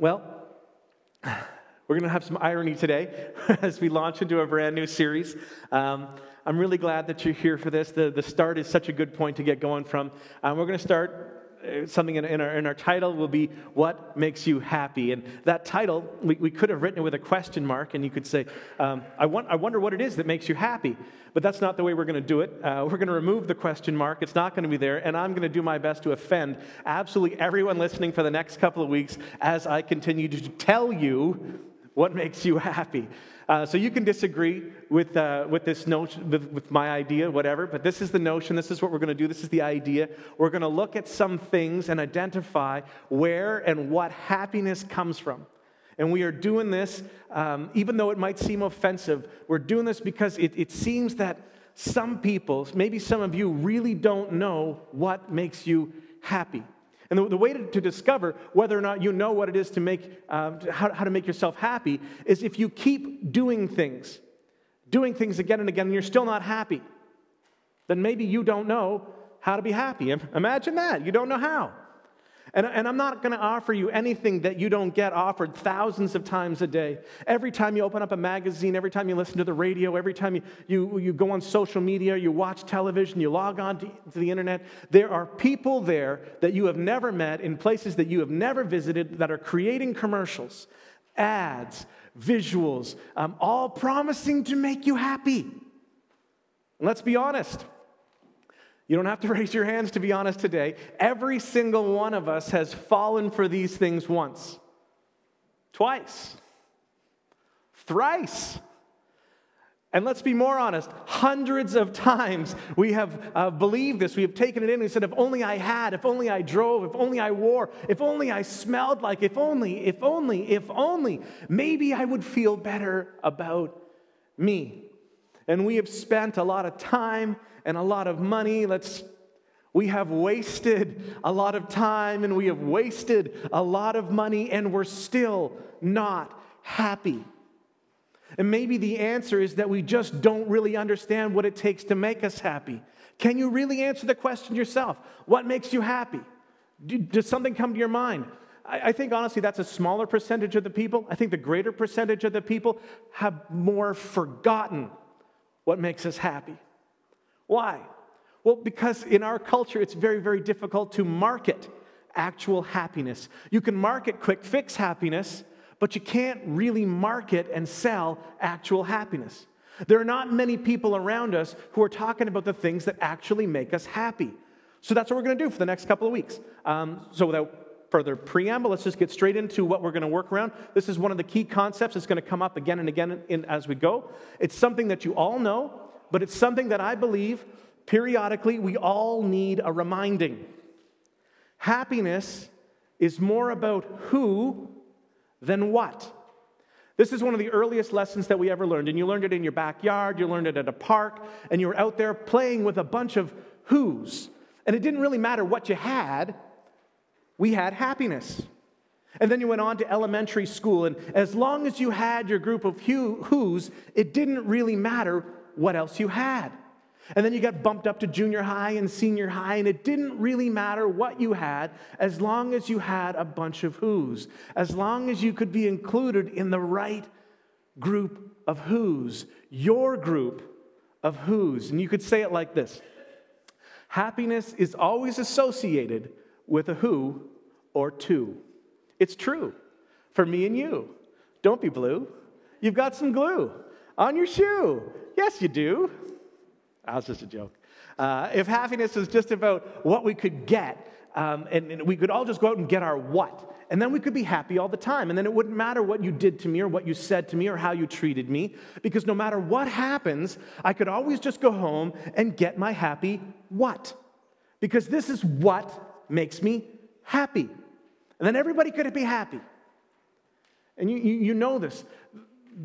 Well, we're going to have some irony today as we launch into a brand new series. Um, I'm really glad that you're here for this. The, the start is such a good point to get going from. Um, we're going to start something in, in, our, in our title will be What Makes You Happy? And that title, we, we could have written it with a question mark, and you could say, um, I, want, I wonder what it is that makes you happy. But that's not the way we're going to do it. Uh, we're going to remove the question mark. It's not going to be there, and I'm going to do my best to offend absolutely everyone listening for the next couple of weeks as I continue to tell you what makes you happy. Uh, so you can disagree with, uh, with this notion, with, with my idea, whatever, but this is the notion. This is what we're going to do. This is the idea. We're going to look at some things and identify where and what happiness comes from. And we are doing this, um, even though it might seem offensive, we're doing this because it, it seems that some people, maybe some of you, really don't know what makes you happy. And the, the way to, to, discover whether or not you know what it is to make, uh, how, how to make yourself happy is if you keep doing things, doing things again and again, and you're still not happy, then maybe you don't know how to be happy. Imagine that. You don't know how. And, and I'm not going to offer you anything that you don't get offered thousands of times a day. Every time you open up a magazine, every time you listen to the radio, every time you, you, you go on social media, you watch television, you log on to, to the internet, there are people there that you have never met in places that you have never visited that are creating commercials, ads, visuals, um, all promising to make you happy. And let's be honest. You don't have to raise your hands to be honest today. Every single one of us has fallen for these things once, twice, thrice. And let's be more honest, hundreds of times we have uh, believed this. We have taken it in and said, if only I had, if only I drove, if only I wore, if only I smelled like, if only, if only, if only, maybe I would feel better about me. And we have spent a lot of time and a lot of money. Let's we have wasted a lot of time and we have wasted a lot of money and we're still not happy. And maybe the answer is that we just don't really understand what it takes to make us happy. Can you really answer the question yourself? What makes you happy? does something come to your mind? I, I think honestly that's a smaller percentage of the people. I think the greater percentage of the people have more forgotten what makes us happy. Why? Well, because in our culture, it's very, very difficult to market actual happiness. You can market quick fix happiness, but you can't really market and sell actual happiness. There are not many people around us who are talking about the things that actually make us happy. So that's what we're going to do for the next couple of weeks. Um, so without further preamble, let's just get straight into what we're going to work around. This is one of the key concepts that's going to come up again and again in, as we go. It's something that you all know, but it's something that I believe periodically we all need a reminding. Happiness is more about who than what. This is one of the earliest lessons that we ever learned, and you learned it in your backyard, you learned it at a park, and you were out there playing with a bunch of who's. And it didn't really matter what you had, we had happiness. And then you went on to elementary school, and as long as you had your group of who's, it didn't really matter what else you had. And then you got bumped up to junior high and senior high, and it didn't really matter what you had as long as you had a bunch of who's, as long as you could be included in the right group of who's, your group of who's. And you could say it like this Happiness is always associated with a who or two. It's true for me and you. Don't be blue. You've got some glue on your shoe. Yes, you do. That was just a joke. Uh, if happiness is just about what we could get, um, and, and we could all just go out and get our what, and then we could be happy all the time. And then it wouldn't matter what you did to me or what you said to me or how you treated me, because no matter what happens, I could always just go home and get my happy what. Because this is what makes me happy. And then everybody could be happy. And you, you, you know this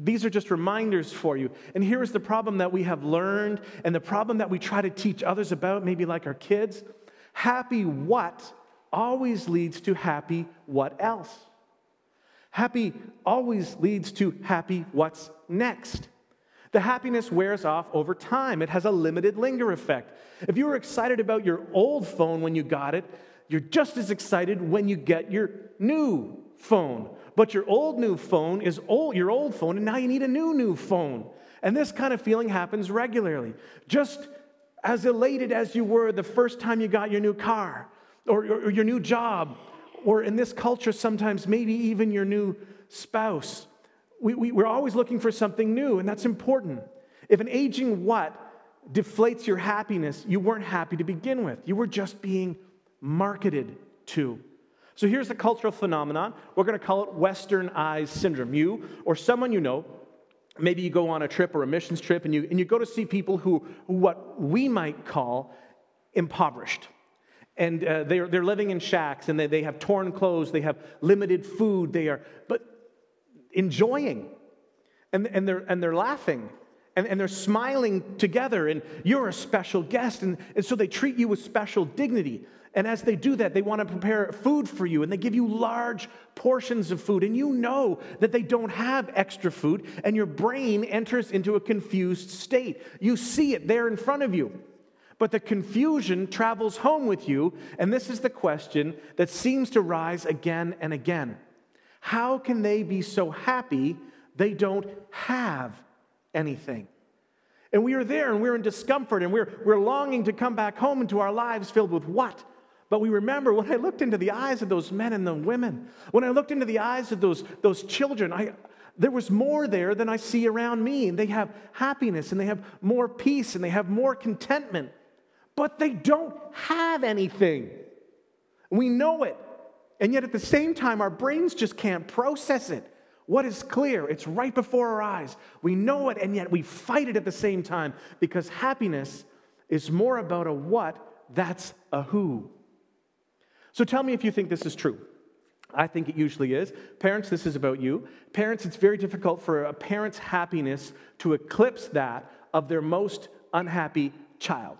these are just reminders for you. And here is the problem that we have learned, and the problem that we try to teach others about, maybe like our kids. Happy what always leads to happy what else? Happy always leads to happy what's next. The happiness wears off over time. It has a limited linger effect. If you were excited about your old phone when you got it, you're just as excited when you get your new phone but your old new phone is old, your old phone, and now you need a new new phone. And this kind of feeling happens regularly. Just as elated as you were the first time you got your new car or, or, or your new job, or in this culture, sometimes maybe even your new spouse. We, we, we're always looking for something new, and that's important. If an aging what deflates your happiness, you weren't happy to begin with. You were just being marketed to. So here's the cultural phenomenon. We're going to call it Western Eyes syndrome. You or someone you know, maybe you go on a trip or a missions trip and you, and you go to see people who, what we might call impoverished. And uh, they're, they're living in shacks and they, they have torn clothes, they have limited food, they are, but enjoying. And, and, they're, and they're laughing and, and they're smiling together, and you're a special guest. And, and so they treat you with special dignity. And as they do that, they want to prepare food for you and they give you large portions of food. And you know that they don't have extra food, and your brain enters into a confused state. You see it there in front of you. But the confusion travels home with you, and this is the question that seems to rise again and again How can they be so happy they don't have anything? And we are there and we're in discomfort and we're, we're longing to come back home into our lives filled with what? But we remember when I looked into the eyes of those men and the women, when I looked into the eyes of those, those children, I, there was more there than I see around me. And they have happiness and they have more peace and they have more contentment, but they don't have anything. We know it. And yet at the same time, our brains just can't process it. What is clear? It's right before our eyes. We know it, and yet we fight it at the same time because happiness is more about a what, that's a who. So tell me if you think this is true. I think it usually is. Parents, this is about you. Parents, it's very difficult for a parent's happiness to eclipse that of their most unhappy child.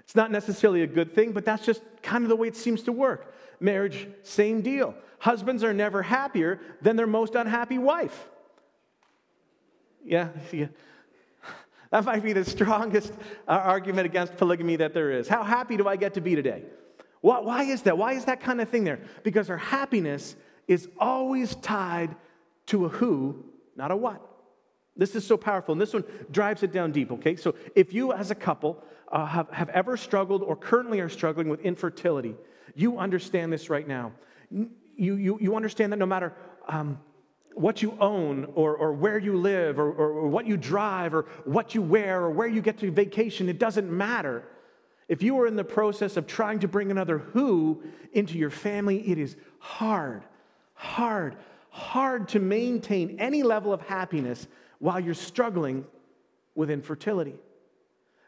It's not necessarily a good thing, but that's just kind of the way it seems to work. Marriage, same deal. Husbands are never happier than their most unhappy wife. Yeah, yeah. That might be the strongest uh, argument against polygamy that there is. How happy do I get to be today? Why, why is that? Why is that kind of thing there? Because our happiness is always tied to a who, not a what. This is so powerful, and this one drives it down deep, okay? So if you as a couple uh, have, have ever struggled or currently are struggling with infertility, you understand this right now. You, you, you understand that no matter um, what you own or, or where you live or, or what you drive or what you wear or where you get to vacation, it doesn't matter. If you are in the process of trying to bring another who into your family, it is hard, hard, hard to maintain any level of happiness while you're struggling with infertility.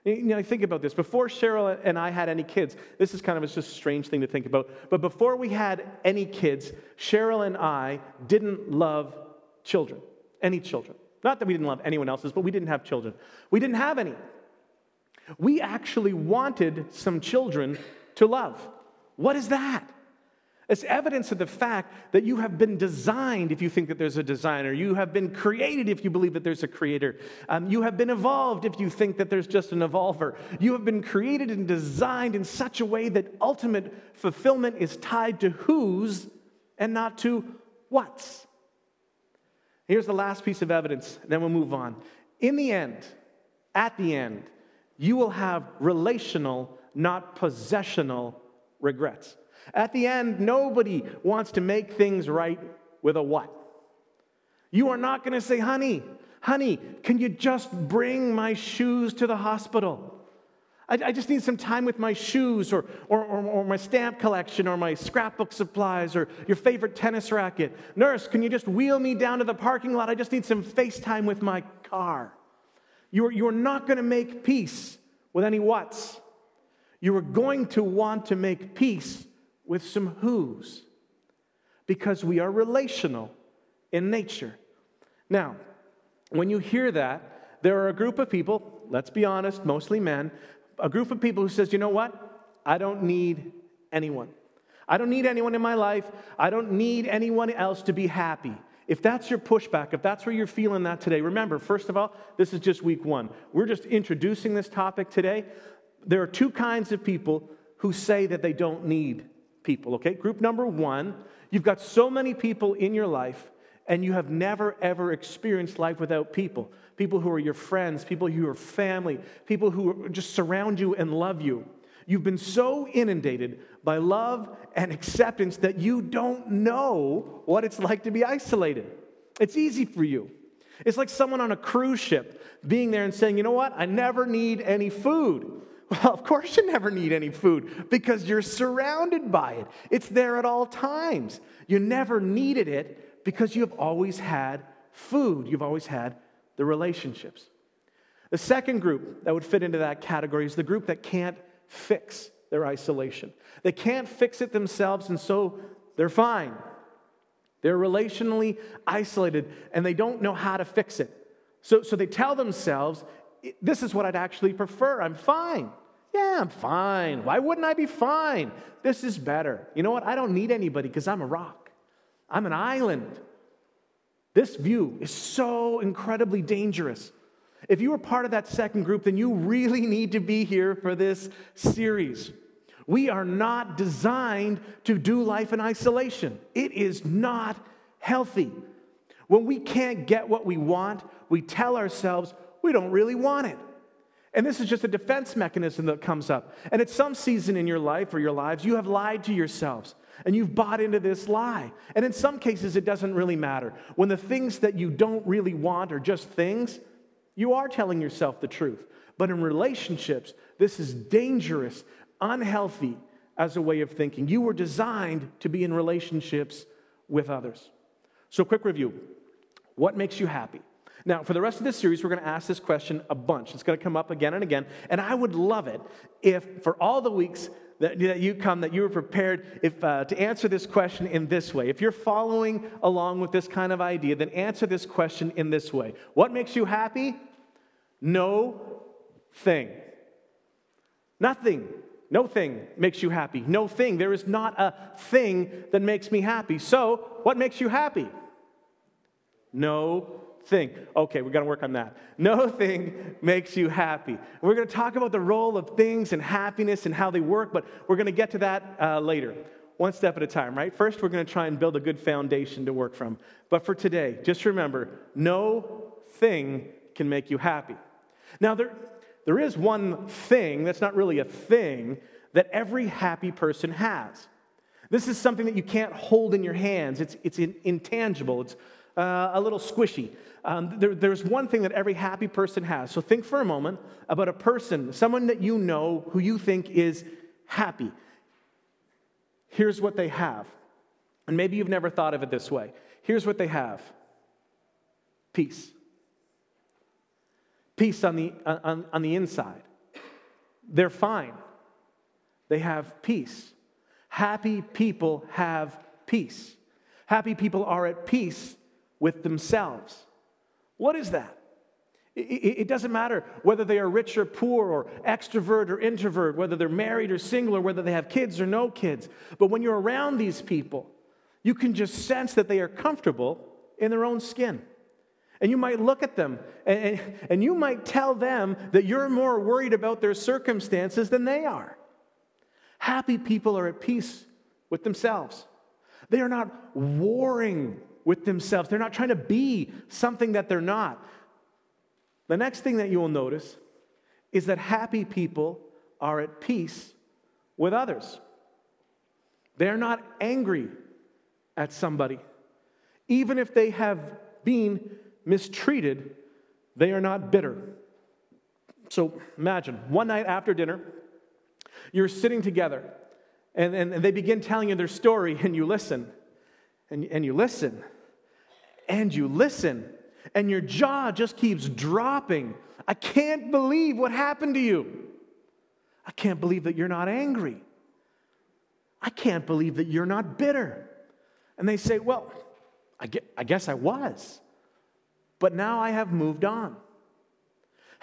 You know, think about this. Before Cheryl and I had any kids, this is kind of a just strange thing to think about. But before we had any kids, Cheryl and I didn't love children, any children. Not that we didn't love anyone else's, but we didn't have children. We didn't have any. We actually wanted some children to love. What is that? It's evidence of the fact that you have been designed if you think that there's a designer. You have been created if you believe that there's a creator. Um, you have been evolved if you think that there's just an evolver. You have been created and designed in such a way that ultimate fulfillment is tied to whose and not to what's. Here's the last piece of evidence, then we'll move on. In the end, at the end, you will have relational, not possessional regrets. At the end, nobody wants to make things right with a what. You are not going to say, honey, honey, can you just bring my shoes to the hospital? I, I just need some time with my shoes or, or, or, or my stamp collection or my scrapbook supplies or your favorite tennis racket. Nurse, can you just wheel me down to the parking lot? I just need some FaceTime with my car. You're, you're not going to make peace with any whats. You are going to want to make peace with some who's because we are relational in nature. Now, when you hear that, there are a group of people, let's be honest, mostly men, a group of people who says, "You know what? I don't need anyone. I don't need anyone in my life. I don't need anyone else to be happy." If that's your pushback, if that's where you're feeling that today, remember, first of all, this is just week one. We're just introducing this topic today. There are two kinds of people who say that they don't need people, okay? Group number one, you've got so many people in your life and you have never ever experienced life without people people who are your friends, people who are family, people who just surround you and love you. You've been so inundated by love and acceptance that you don't know what it's like to be isolated. It's easy for you. It's like someone on a cruise ship being there and saying, you know what, I never need any food. Well, of course, you never need any food because you're surrounded by it. It's there at all times. You never needed it because you've always had food, you've always had the relationships. The second group that would fit into that category is the group that can't fix their isolation. They can't fix it themselves, and so they're fine. They're relationally isolated and they don't know how to fix it. So, so they tell themselves, This is what I'd actually prefer. I'm fine. Yeah, I'm fine. Why wouldn't I be fine? This is better. You know what? I don't need anybody because I'm a rock, I'm an island. This view is so incredibly dangerous. If you are part of that second group, then you really need to be here for this series. We are not designed to do life in isolation. It is not healthy. When we can't get what we want, we tell ourselves we don't really want it. And this is just a defense mechanism that comes up. And at some season in your life or your lives, you have lied to yourselves and you've bought into this lie. And in some cases, it doesn't really matter. When the things that you don't really want are just things, you are telling yourself the truth. But in relationships, this is dangerous, unhealthy as a way of thinking. You were designed to be in relationships with others. So, quick review what makes you happy? Now, for the rest of this series, we're going to ask this question a bunch. It's going to come up again and again. And I would love it if, for all the weeks that, that you come, that you were prepared if, uh, to answer this question in this way. If you're following along with this kind of idea, then answer this question in this way What makes you happy? No thing. Nothing. No thing makes you happy. No thing. There is not a thing that makes me happy. So, what makes you happy? No thing. Okay, we're going to work on that. No thing makes you happy. We're going to talk about the role of things and happiness and how they work, but we're going to get to that uh, later, one step at a time, right? First, we're going to try and build a good foundation to work from. But for today, just remember no thing can make you happy. Now, there, there is one thing that's not really a thing that every happy person has. This is something that you can't hold in your hands. It's, it's in, intangible. It's uh, a little squishy. Um, there, there's one thing that every happy person has. So think for a moment about a person, someone that you know who you think is happy. Here's what they have. And maybe you've never thought of it this way. Here's what they have peace. Peace on the, on, on the inside. They're fine. They have peace. Happy people have peace. Happy people are at peace with themselves. What is that? It doesn't matter whether they are rich or poor, or extrovert or introvert, whether they're married or single, or whether they have kids or no kids. But when you're around these people, you can just sense that they are comfortable in their own skin. And you might look at them and, and you might tell them that you're more worried about their circumstances than they are. Happy people are at peace with themselves, they are not warring with themselves. They're not trying to be something that they're not. The next thing that you will notice is that happy people are at peace with others. They're not angry at somebody. Even if they have been mistreated, they are not bitter. So imagine one night after dinner, you're sitting together and, and, and they begin telling you their story, and you listen. And, and you listen and you listen, and your jaw just keeps dropping. I can't believe what happened to you. I can't believe that you're not angry. I can't believe that you're not bitter. And they say, Well, I guess I was, but now I have moved on.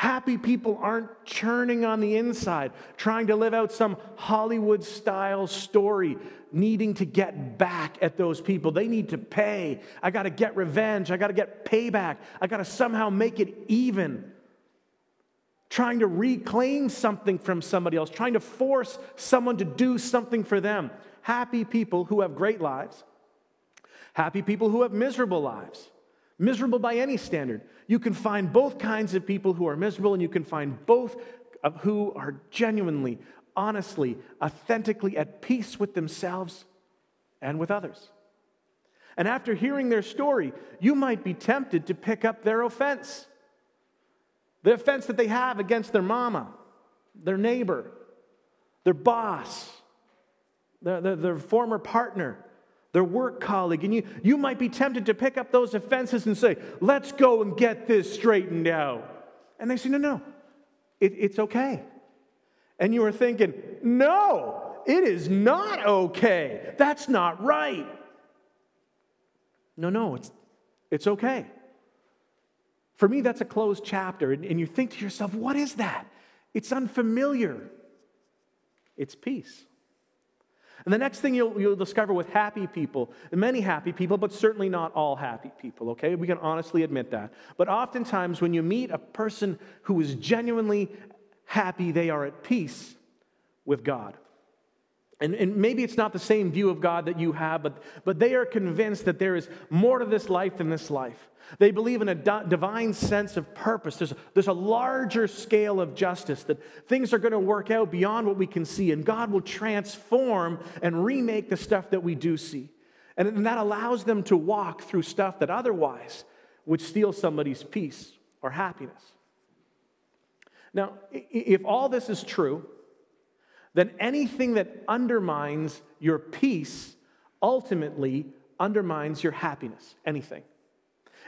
Happy people aren't churning on the inside, trying to live out some Hollywood style story, needing to get back at those people. They need to pay. I got to get revenge. I got to get payback. I got to somehow make it even. Trying to reclaim something from somebody else, trying to force someone to do something for them. Happy people who have great lives, Happy people who have miserable lives, miserable by any standard. You can find both kinds of people who are miserable, and you can find both who are genuinely, honestly, authentically at peace with themselves and with others. And after hearing their story, you might be tempted to pick up their offense. The offense that they have against their mama, their neighbor, their boss, their, their, their former partner, their work colleague. And you, you might be tempted to pick up those offenses and say, let's go and get this straightened out. And they say, no, no, it, it's okay. And you are thinking, no, it is not okay. That's not right. No, no, it's, it's okay. For me, that's a closed chapter. And, and you think to yourself, what is that? It's unfamiliar. It's peace. And the next thing you'll, you'll discover with happy people, many happy people, but certainly not all happy people, okay? We can honestly admit that. But oftentimes, when you meet a person who is genuinely happy, they are at peace with God. And, and, maybe it's not the same view of God that you have, but, but they are convinced that there is more to this life than this life. They believe in a di- divine sense of purpose. There's, there's a larger scale of justice, that things are going to work out beyond what we can see, and God will transform and remake the stuff that we do see. And, and that allows them to walk through stuff that otherwise would steal somebody's peace or happiness. Now, if all this is true, then anything that undermines your peace ultimately undermines your happiness. Anything.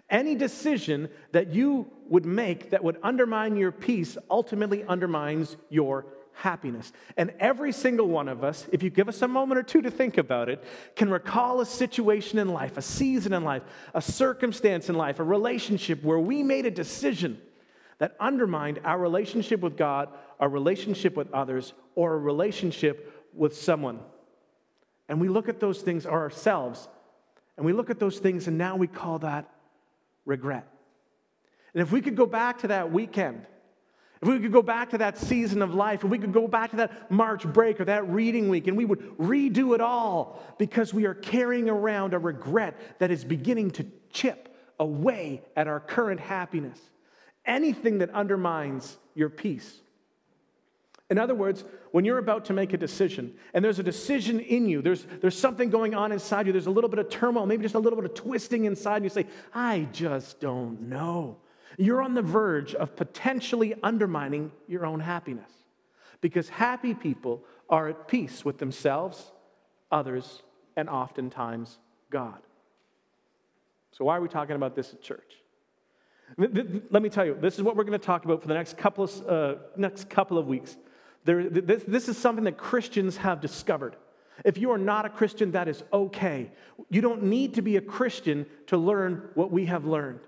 Any decision that you would make that would undermine your peace ultimately undermines your happiness. And every single one of us, if you give us a moment or two to think about it, can recall a situation in life, a season in life, a circumstance in life, a relationship where we made a decision that undermined our relationship with God, our relationship with others, or a relationship with someone. And we look at those things ourselves, and we look at those things, and now we call that regret. And if we could go back to that weekend, if we could go back to that season of life, if we could go back to that March break or that reading week, and we would redo it all because we are carrying around a regret that is beginning to chip away at our current happiness anything that undermines your peace. In other words, when you're about to make a decision and there's a decision in you, there's, there's something going on inside you, there's a little bit of turmoil, maybe just a little bit of twisting inside, and you say, I just don't know. You're on the verge of potentially undermining your own happiness because happy people are at peace with themselves, others, and oftentimes God. So, why are we talking about this at church? Let me tell you, this is what we're going to talk about for the next couple of, uh, next couple of weeks. There, this, this is something that Christians have discovered. If you are not a Christian, that is okay. You don't need to be a Christian to learn what we have learned.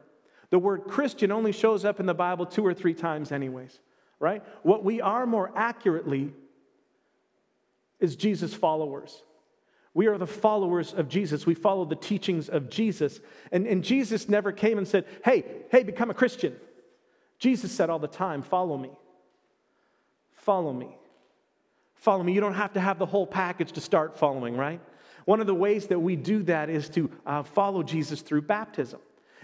The word Christian only shows up in the Bible two or three times, anyways, right? What we are more accurately is Jesus' followers. We are the followers of Jesus. We follow the teachings of Jesus. And, and Jesus never came and said, Hey, hey, become a Christian. Jesus said all the time, Follow me. Follow me. Follow me. You don't have to have the whole package to start following, right? One of the ways that we do that is to uh, follow Jesus through baptism.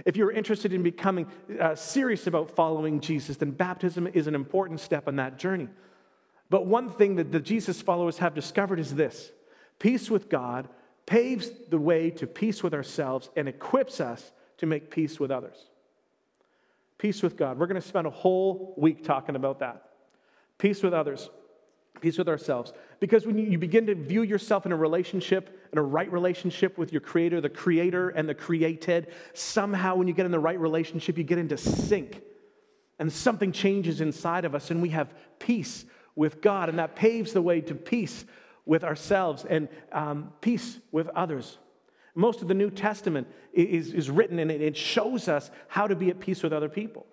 If you're interested in becoming uh, serious about following Jesus, then baptism is an important step on that journey. But one thing that the Jesus followers have discovered is this Peace with God paves the way to peace with ourselves and equips us to make peace with others. Peace with God. We're going to spend a whole week talking about that. Peace with others, peace with ourselves. Because when you begin to view yourself in a relationship, in a right relationship with your Creator, the Creator and the created, somehow when you get in the right relationship, you get into sync. And something changes inside of us, and we have peace with God. And that paves the way to peace with ourselves and um, peace with others. Most of the New Testament is, is written and it shows us how to be at peace with other people.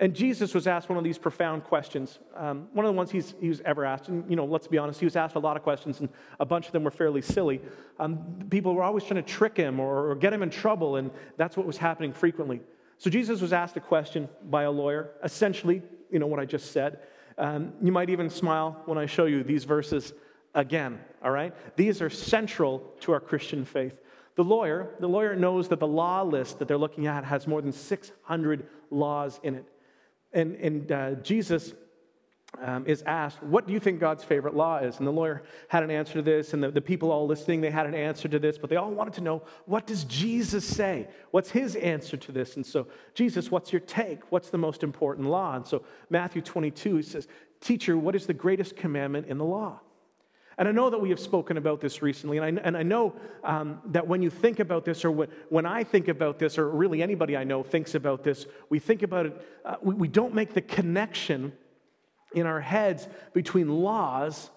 And Jesus was asked one of these profound questions. Um, one of the ones he was ever asked. And, you know, let's be honest, he was asked a lot of questions, and a bunch of them were fairly silly. Um, people were always trying to trick him or, or get him in trouble, and that's what was happening frequently. So Jesus was asked a question by a lawyer, essentially, you know, what I just said. Um, you might even smile when I show you these verses again, all right? These are central to our Christian faith. The lawyer, the lawyer knows that the law list that they're looking at has more than 600 laws in it. And, and uh, Jesus um, is asked, What do you think God's favorite law is? And the lawyer had an answer to this, and the, the people all listening, they had an answer to this, but they all wanted to know, What does Jesus say? What's his answer to this? And so, Jesus, what's your take? What's the most important law? And so, Matthew 22, he says, Teacher, what is the greatest commandment in the law? And I know that we have spoken about this recently, and I, and I know um, that when you think about this, or when, when I think about this, or really anybody I know thinks about this, we think about it, uh, we, we don't make the connection in our heads between laws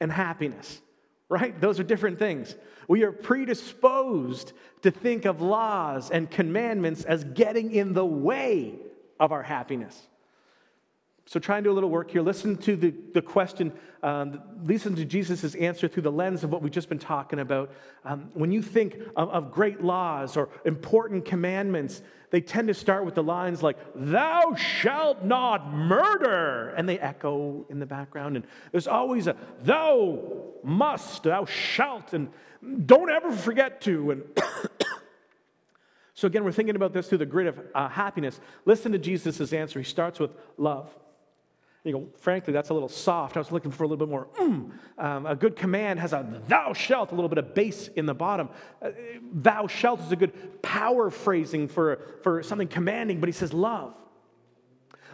and happiness, right? Those are different things. We are predisposed to think of laws and commandments as getting in the way of our happiness. So, try and do a little work here. Listen to the, the question, um, listen to Jesus' answer through the lens of what we've just been talking about. Um, when you think of, of great laws or important commandments, they tend to start with the lines like, Thou shalt not murder, and they echo in the background. And there's always a, Thou must, thou shalt, and don't ever forget to. And so, again, we're thinking about this through the grid of uh, happiness. Listen to Jesus' answer. He starts with love. You go, frankly, that's a little soft. I was looking for a little bit more. Mm. Um, a good command has a thou shalt, a little bit of bass in the bottom. Uh, thou shalt is a good power phrasing for, for something commanding, but he says love.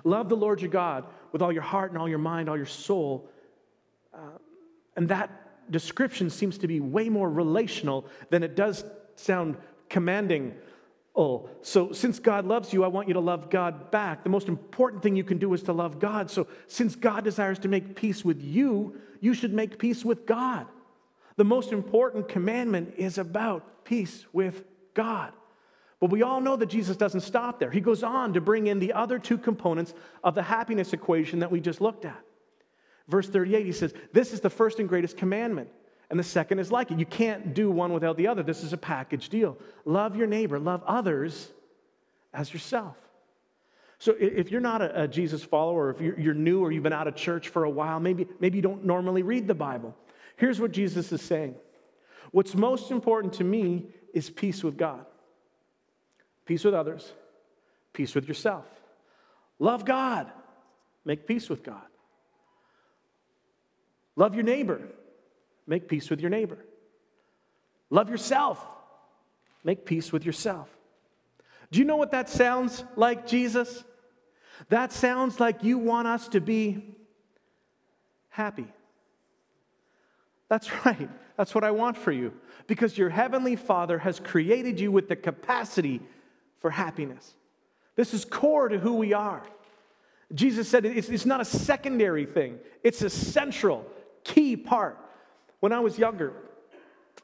Love the Lord your God with all your heart and all your mind, all your soul. Uh, and that description seems to be way more relational than it does sound commanding Oh, so since God loves you, I want you to love God back. The most important thing you can do is to love God. So since God desires to make peace with you, you should make peace with God. The most important commandment is about peace with God. But we all know that Jesus doesn't stop there. He goes on to bring in the other two components of the happiness equation that we just looked at. Verse 38, he says, This is the first and greatest commandment and the second is like it. You can't do one without the other. This is a package deal. Love your neighbor, love others as yourself. So if you're not a, Jesus follower, if you're new or you've been out of church for a while, maybe, maybe you don't normally read the Bible. Here's what Jesus is saying What's most important to me is peace with God, peace with others, peace with yourself. Love God, make peace with God. Love your neighbor, Make peace with your neighbor. Love yourself. Make peace with yourself. Do you know what that sounds like, Jesus? That sounds like you want us to be happy. That's right. That's what I want for you. Because your heavenly Father has created you with the capacity for happiness. This is core to who we are. Jesus said it's, not a secondary thing, it's a central, key part when I was younger,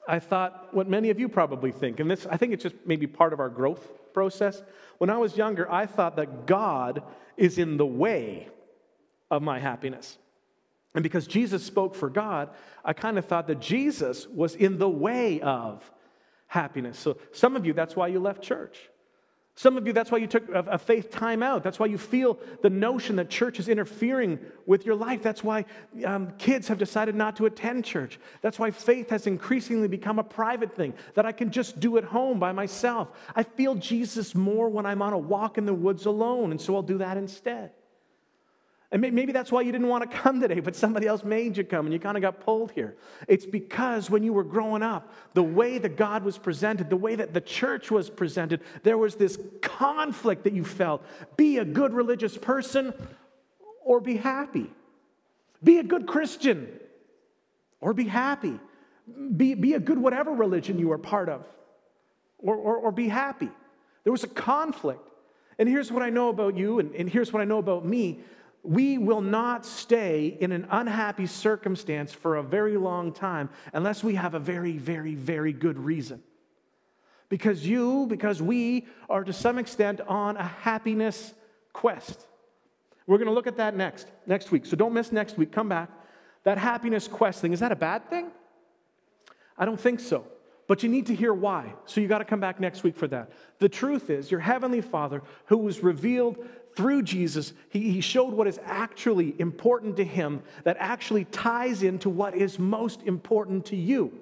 I thought what many of you probably think, and this, I think it's just maybe part of our growth process. When I was younger, I thought that God is in the way of my happiness. And because Jesus spoke for God, I kind of thought that Jesus was in the way of happiness. So, some of you, that's why you left church. Some of you, that's why you took a faith time out. That's why you feel the notion that church is interfering with your life. That's why um, kids have decided not to attend church. That's why faith has increasingly become a private thing that I can just do at home by myself. I feel Jesus more when I'm on a walk in the woods alone, and so I'll do that instead. And maybe that's why you didn't want to come today, but somebody else made you come and you kind of got pulled here. It's because when you were growing up, the way that God was presented, the way that the church was presented, there was this conflict that you felt. Be a good religious person or be happy. Be a good Christian or be happy. Be, be a good whatever religion you are part of or, or, or be happy. There was a conflict. And here's what I know about you, and, and here's what I know about me we will not stay in an unhappy circumstance for a very long time unless we have a very, very, very good reason. Because you, because we are to some extent on a happiness quest. We're going to look at that next, next week. So don't miss next week. Come back. That happiness quest thing, is that a bad thing? I don't think so. But you need to hear why. So you got to come back next week for that. The truth is, your Heavenly Father, who was revealed through Jesus, he, he showed what is actually important to him that actually ties into what is most important to you.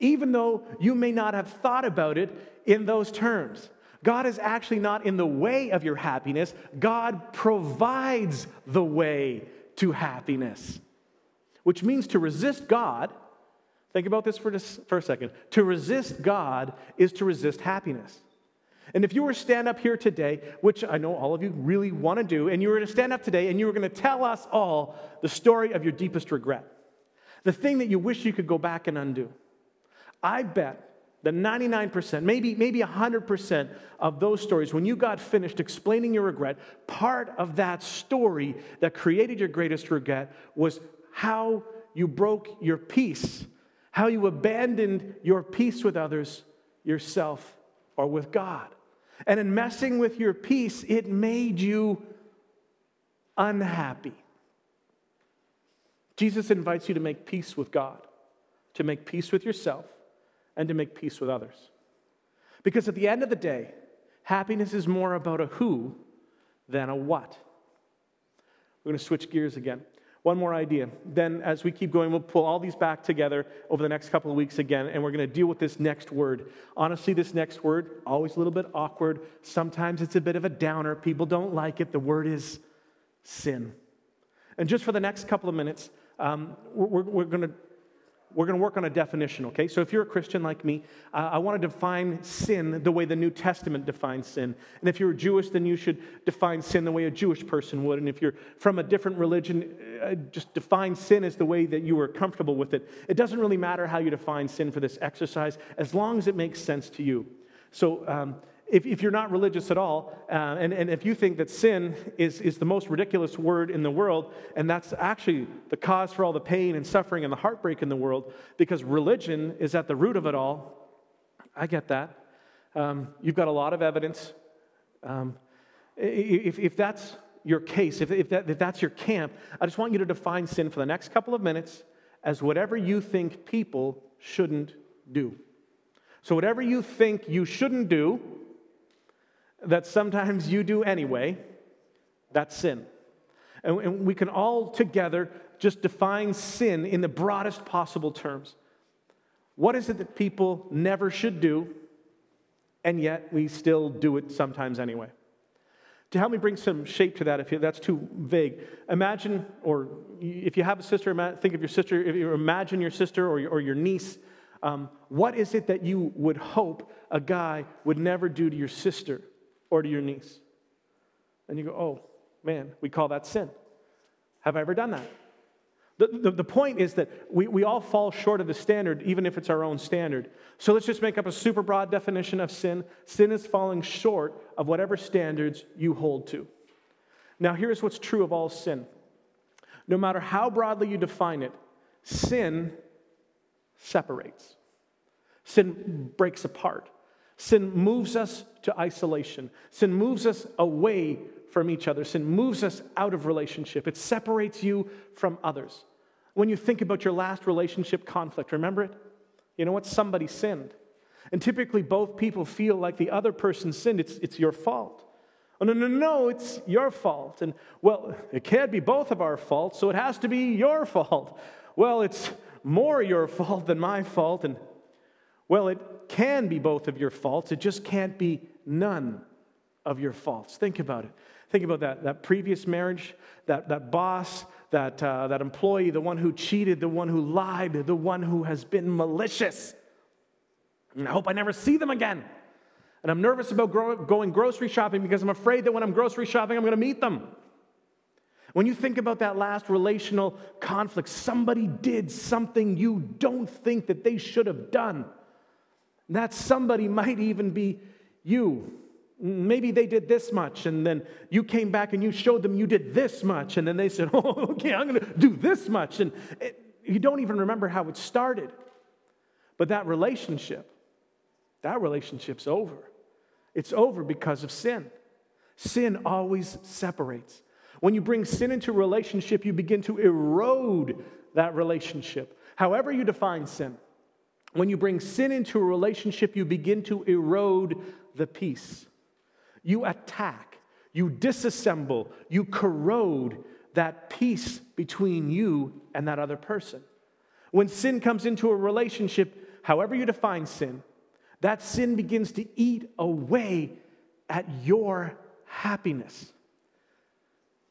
even though you may not have thought about it in those terms. God is actually not in the way of your happiness, God provides the way to happiness, which means to resist God. Think about this for, just, for a second. To resist God is to resist happiness. And if you were to stand up here today, which I know all of you really want to do, and you were to stand up today and you were going to tell us all the story of your deepest regret, the thing that you wish you could go back and undo, I bet that 99%, maybe, maybe 100% of those stories, when you got finished explaining your regret, part of that story that created your greatest regret was how you broke your peace, how you abandoned your peace with others, yourself, or with God. And in messing with your peace, it made you unhappy. Jesus invites you to make peace with God, to make peace with yourself, and to make peace with others. Because at the end of the day, happiness is more about a who than a what. We're going to switch gears again. One more idea. Then, as we keep going, we'll pull all these back together over the next couple of weeks again, and we're going to deal with this next word. Honestly, this next word, always a little bit awkward. Sometimes it's a bit of a downer. People don't like it. The word is sin. And just for the next couple of minutes, um, we're, we're going to we're going to work on a definition, okay? So if you're a Christian like me, uh, I want to define sin the way the New Testament defines sin. And if you're Jewish, then you should define sin the way a Jewish person would. And if you're from a different religion, uh, just define sin as the way that you are comfortable with it. It doesn't really matter how you define sin for this exercise, as long as it makes sense to you. So um, if, if you're not religious at all, uh, and, and if you think that sin is, is the most ridiculous word in the world, and that's actually the cause for all the pain and suffering and the heartbreak in the world, because religion is at the root of it all, I get that. Um, you've got a lot of evidence. Um, if, if that's your case, if, if, that, if that's your camp, I just want you to define sin for the next couple of minutes as whatever you think people shouldn't do. So, whatever you think you shouldn't do, that sometimes you do anyway, that's sin. And, we can all together just define sin in the broadest possible terms. What is it that people never should do, and yet we still do it sometimes anyway? To help me bring some shape to that, if that's too vague, imagine, or if you have a sister, think of your sister, if you imagine your sister or your, or your niece, um, what is it that you would hope a guy would never do to your sister? Or to your niece. And you go, oh, man, we call that sin. Have I ever done that? The, the, the, point is that we, we all fall short of the standard, even if it's our own standard. So let's just make up a super broad definition of sin. Sin is falling short of whatever standards you hold to. Now, here's what's true of all sin no matter how broadly you define it, sin separates, sin breaks apart. Sin moves us to isolation. Sin moves us away from each other. Sin moves us out of relationship. It separates you from others. When you think about your last relationship conflict, remember it? You know what? Somebody sinned. And typically, both people feel like the other person sinned. It's, it's your fault. Oh, no, no, no, it's your fault. And, well, it can't be both of our faults, so it has to be your fault. Well, it's more your fault than my fault. And, well, it can be both of your faults, it just can't be none of your faults. Think about it. Think about that, that previous marriage, that, that boss, that, uh, that employee, the one who cheated, the one who lied, the one who has been malicious. And I hope I never see them again. And I'm nervous about gro- going grocery shopping because I'm afraid that when I'm grocery shopping, I'm going to meet them. When you think about that last relational conflict, somebody did something you don't think that they should have done. That somebody might even be you. Maybe they did this much, and then you came back and you showed them you did this much, and then they said, Oh, okay, I'm to do this much. And it, you don't even remember how it started. But that relationship, that relationship's over. It's over because of sin. Sin always separates. When you bring sin into a relationship, you begin to erode that relationship. However, you define sin. When you bring sin into a relationship, you begin to erode the peace. You attack, you disassemble, you corrode that peace between you and that other person. When sin comes into a relationship, however you define sin, that sin begins to eat away at your happiness.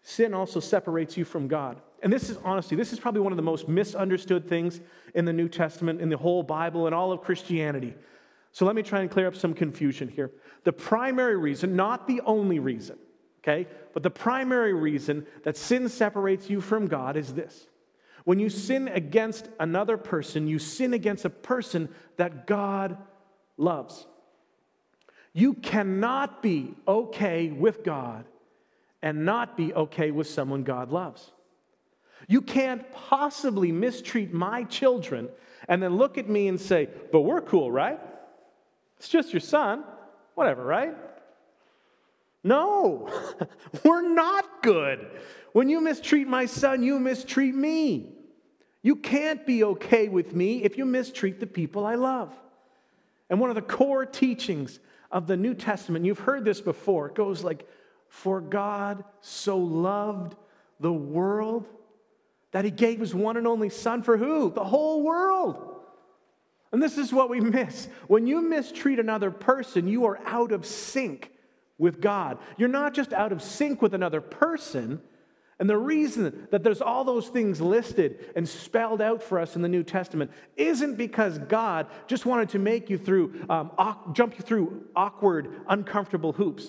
Sin also separates you from God. And this is honestly, this is probably one of the most misunderstood things in the New Testament, in the whole Bible, and all of Christianity. So let me try and clear up some confusion here. The primary reason, not the only reason, okay, but the primary reason that sin separates you from God is this. When you sin against another person, you sin against a person that God loves. You cannot be okay with God and not be okay with someone God loves. You can't possibly mistreat my children and then look at me and say, but we're cool, right? It's just your son. Whatever, right? No, we're not good. When you mistreat my son, you mistreat me. You can't be okay with me if you mistreat the people I love. And one of the core teachings of the New Testament, you've heard this before, it goes like, For God so loved the world that he gave his one and only Son for who? The whole world. And this is what we miss. When you mistreat another person, you are out of sync with God. You're not just out of sync with another person. And the reason that there's all those things listed and spelled out for us in the New Testament isn't because God just wanted to make you through, um, jump you through awkward, uncomfortable hoops.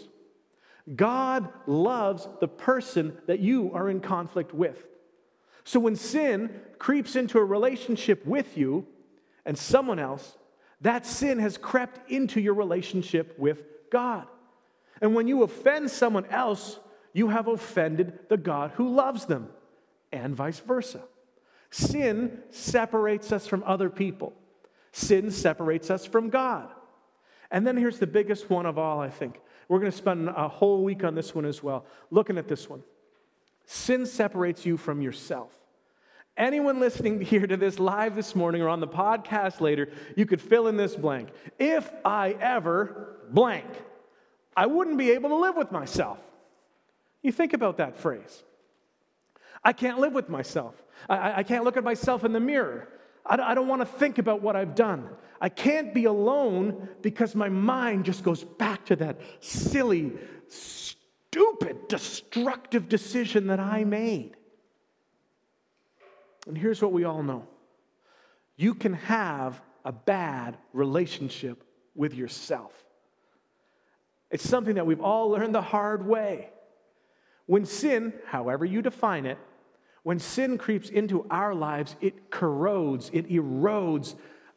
God loves the person that you are in conflict with. So when sin creeps into a relationship with you, and someone else, that sin has crept into your relationship with God. And when you offend someone else, you have offended the God who loves them, and vice versa. Sin separates us from other people, sin separates us from God. And then here's the biggest one of all, I think. We're going to spend a whole week on this one as well, looking at this one. Sin separates you from yourself. Anyone listening here to this live this morning or on the podcast later, you could fill in this blank. If I ever blank, I wouldn't be able to live with myself. You think about that phrase. I can't live with myself. I, I can't look at myself in the mirror. I, I don't want to think about what I've done. I can't be alone because my mind just goes back to that silly, stupid, destructive decision that I made. And here's what we all know you can have a bad relationship with yourself. It's something that we've all learned the hard way. When sin, however you define it, when sin creeps into our lives, it corrodes, it erodes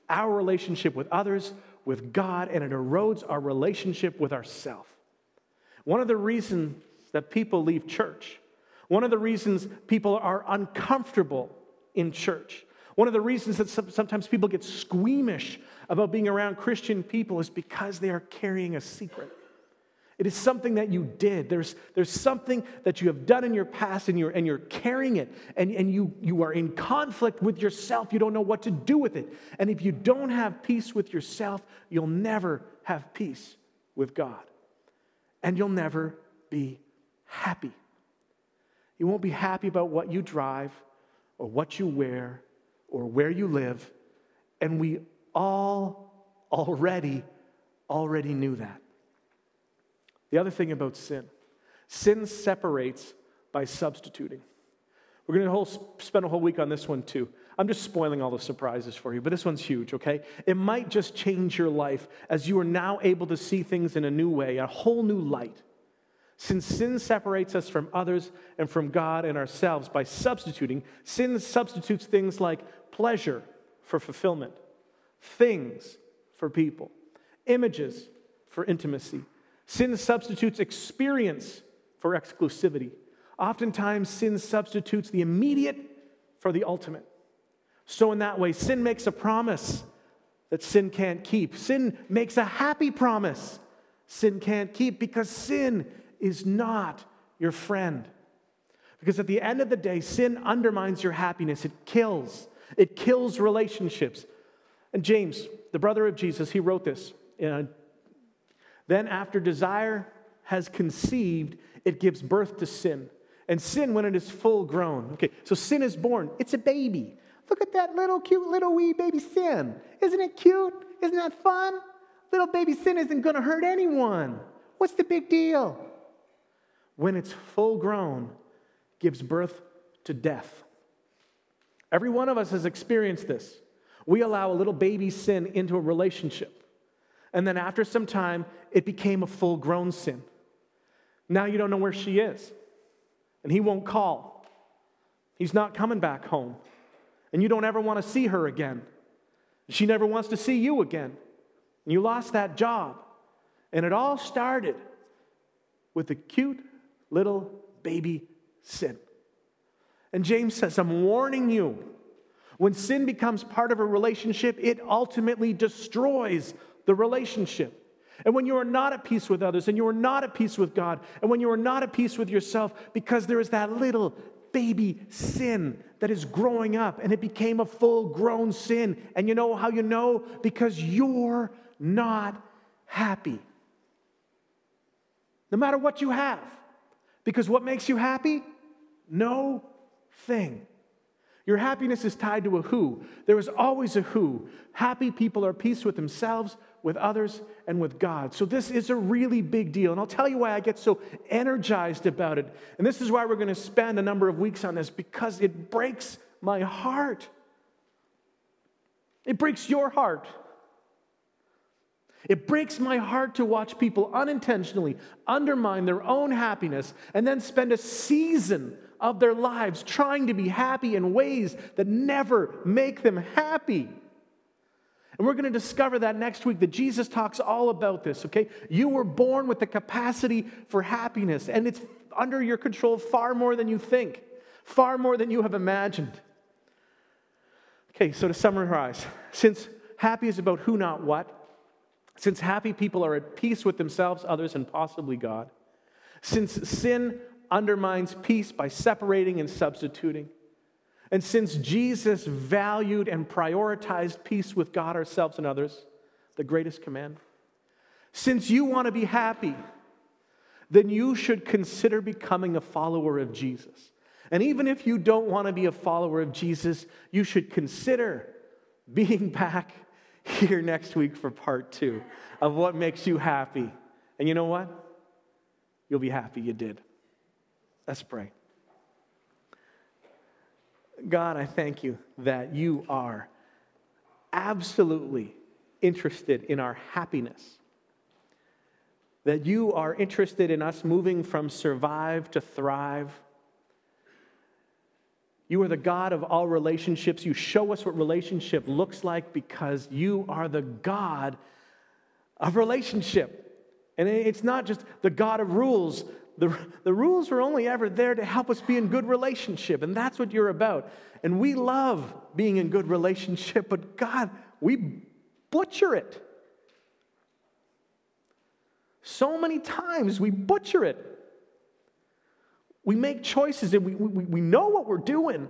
our relationship with others, with God, and it erodes our relationship with ourselves. One of the reasons that people leave church, one of the reasons people are uncomfortable in church. One of the reasons that sometimes people get squeamish about being around Christian people is because they are carrying a secret. It is something that you did. There's, there's something that you have done in your past and you're, and you're carrying it, and, and you, you are in conflict with yourself. You don't know what to do with it. And if you don't have peace with yourself, you'll never have peace with God. And you'll never be happy. You won't be happy about what you drive or what you wear or where you live. And we all already, already knew that. The other thing about sin sin separates by substituting. We're going to spend a whole week on this one too. I'm just spoiling all the surprises for you, but this one's huge, okay? It might just change your life as you are now able to see things in a new way, a whole new light. Since sin separates us from others and from God and ourselves by substituting, sin substitutes things like pleasure for fulfillment, things for people, images for intimacy. Sin substitutes experience for exclusivity. Oftentimes, sin substitutes the immediate for the ultimate. So, in that way, sin makes a promise that sin can't keep. Sin makes a happy promise sin can't keep because sin is not your friend. Because at the end of the day, sin undermines your happiness, it kills. It kills relationships. And James, the brother of Jesus, he wrote this. then, after desire has conceived, it gives birth to sin. And sin, when it is full grown, okay, so sin is born, it's a baby. Look at that little cute little wee baby sin. Isn't it cute? Isn't that fun? Little baby sin isn't to hurt anyone. What's the big deal? When it's full grown, gives birth to death. Every one of us has experienced this. We allow a little baby sin into a relationship. And then after some time, it became a full grown sin. Now you don't know where she is. And he won't call. He's not coming back home. And you don't ever want to see her again. She never wants to see you again. And you lost that job. And it all started with a cute little baby sin. And James says, I'm warning you. When sin becomes part of a relationship, it ultimately destroys the relationship. And when you are not at peace with others, and you are not at peace with God, and when you are not at peace with yourself, because there is that little baby sin that is growing up and it became a full grown sin. And you know how you know? Because you're not happy. No matter what you have. Because what makes you happy? No thing. Your happiness is tied to a who. There is always a who. Happy people are peace with themselves, with others, and with God. So, this is a really big deal. And I'll tell you why I get so energized about it. And this is why we're going to spend a number of weeks on this because it breaks my heart. It breaks your heart. It breaks my heart to watch people unintentionally undermine their own happiness and then spend a season of their lives trying to be happy in ways that never make them happy. And we're going to discover that next week that Jesus talks all about this, okay? You were born with the capacity for happiness, and it's under your control far more than you think, far more than you have imagined. Okay, so to summarize, since happy is about who, not what, since happy people are at peace with themselves, others, and possibly God, since sin undermines peace by separating and substituting. And since Jesus valued and prioritized peace with God, ourselves, and others, the greatest command, since you want to be happy, then you should consider becoming a follower of Jesus. And even if you don't want to be a follower of Jesus, you should consider being back here next week for part two of what makes you happy. And you know what? You'll be happy you did. Let's pray. God, I thank you that you are absolutely interested in our happiness. That you are interested in us moving from survive to thrive. You are the God of all relationships. You show us what relationship looks like because you are the God of relationship. And it's not just the God of rules, the, the rules were only ever there to help us be in good relationship, and that's what you're about. And we love being in good relationship, but God, we butcher it. So many times we butcher it. We make choices and we, we, we know what we're doing.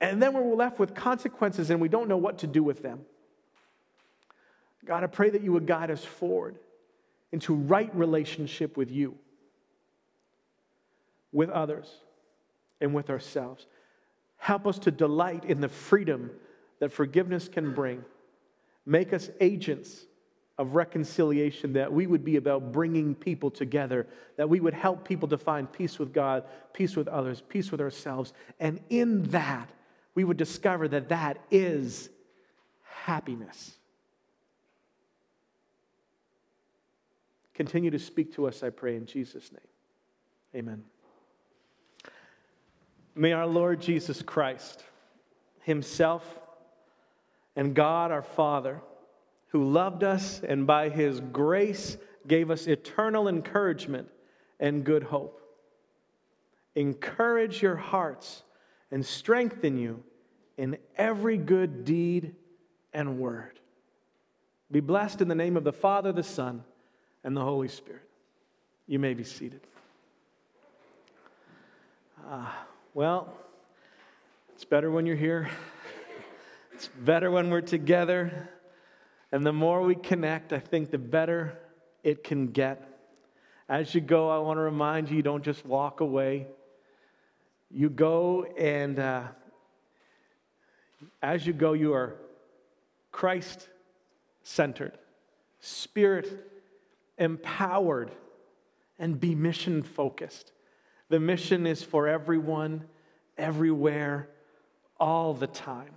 And then we're left with consequences and we don't know what to do with them. God, I pray that you would guide us forward into right relationship with you, with others, and with ourselves. Help us to delight in the freedom that forgiveness can bring. Make us agents of reconciliation, that we would be about bringing people together, that we would help people to find peace with God, peace with others, peace with ourselves. And in that, we would discover that that is happiness. Continue to speak to us, I pray, in Jesus' name. Amen. May our Lord Jesus Christ, Himself, and God our Father, who loved us and by His grace gave us eternal encouragement and good hope, encourage your hearts and strengthen you in every good deed and word. Be blessed in the name of the Father, the Son, and the Holy Spirit. You may be seated. Uh, well, it's better when you're here. It's better when we're together. And the more we connect, I think the better it can get. As you go, I want to remind you, you don't just walk away. You go and uh, as you go, you are Christ centered, spirit empowered, and be mission focused. The mission is for everyone, everywhere, all the time.